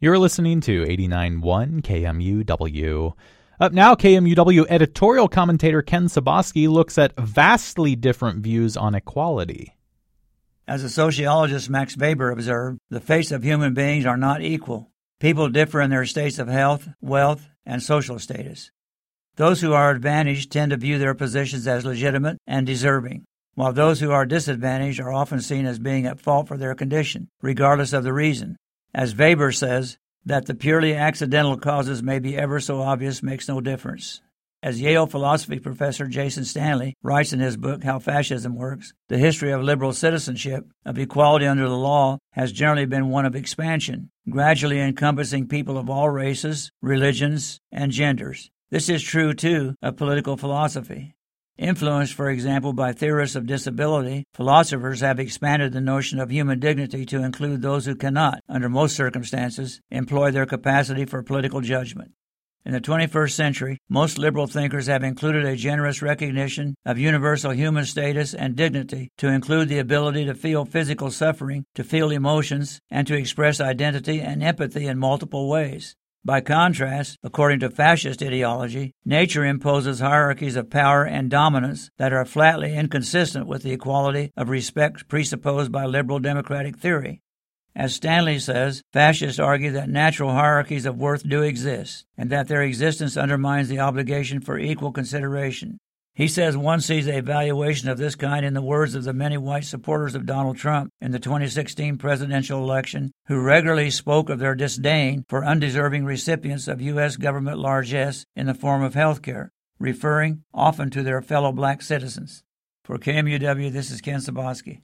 You're listening to 89.1 KMUW. Up now, KMUW editorial commentator Ken Ciboski looks at vastly different views on equality. As the sociologist Max Weber observed, the fates of human beings are not equal. People differ in their states of health, wealth, and social status. Those who are advantaged tend to view their positions as legitimate and deserving, while those who are disadvantaged are often seen as being at fault for their condition, regardless of the reason. As Weber says, that the purely accidental causes may be ever so obvious makes no difference. As Yale philosophy professor Jason Stanley writes in his book How Fascism Works, the history of liberal citizenship, of equality under the law, has generally been one of expansion, gradually encompassing people of all races, religions, and genders. This is true, too, of political philosophy. Influenced, for example, by theorists of disability, philosophers have expanded the notion of human dignity to include those who cannot, under most circumstances, employ their capacity for political judgment. In the 21st century, most liberal thinkers have included a generous recognition of universal human status and dignity to include the ability to feel physical suffering, to feel emotions, and to express identity and empathy in multiple ways. By contrast, according to fascist ideology, nature imposes hierarchies of power and dominance that are flatly inconsistent with the equality of respect presupposed by liberal democratic theory. As Stanley says, fascists argue that natural hierarchies of worth do exist, and that their existence undermines the obligation for equal consideration. He says one sees a valuation of this kind in the words of the many white supporters of Donald Trump in the 2016 presidential election, who regularly spoke of their disdain for undeserving recipients of U.S. government largesse in the form of health care, referring often to their fellow black citizens. For KMUW, this is Ken Ciboski.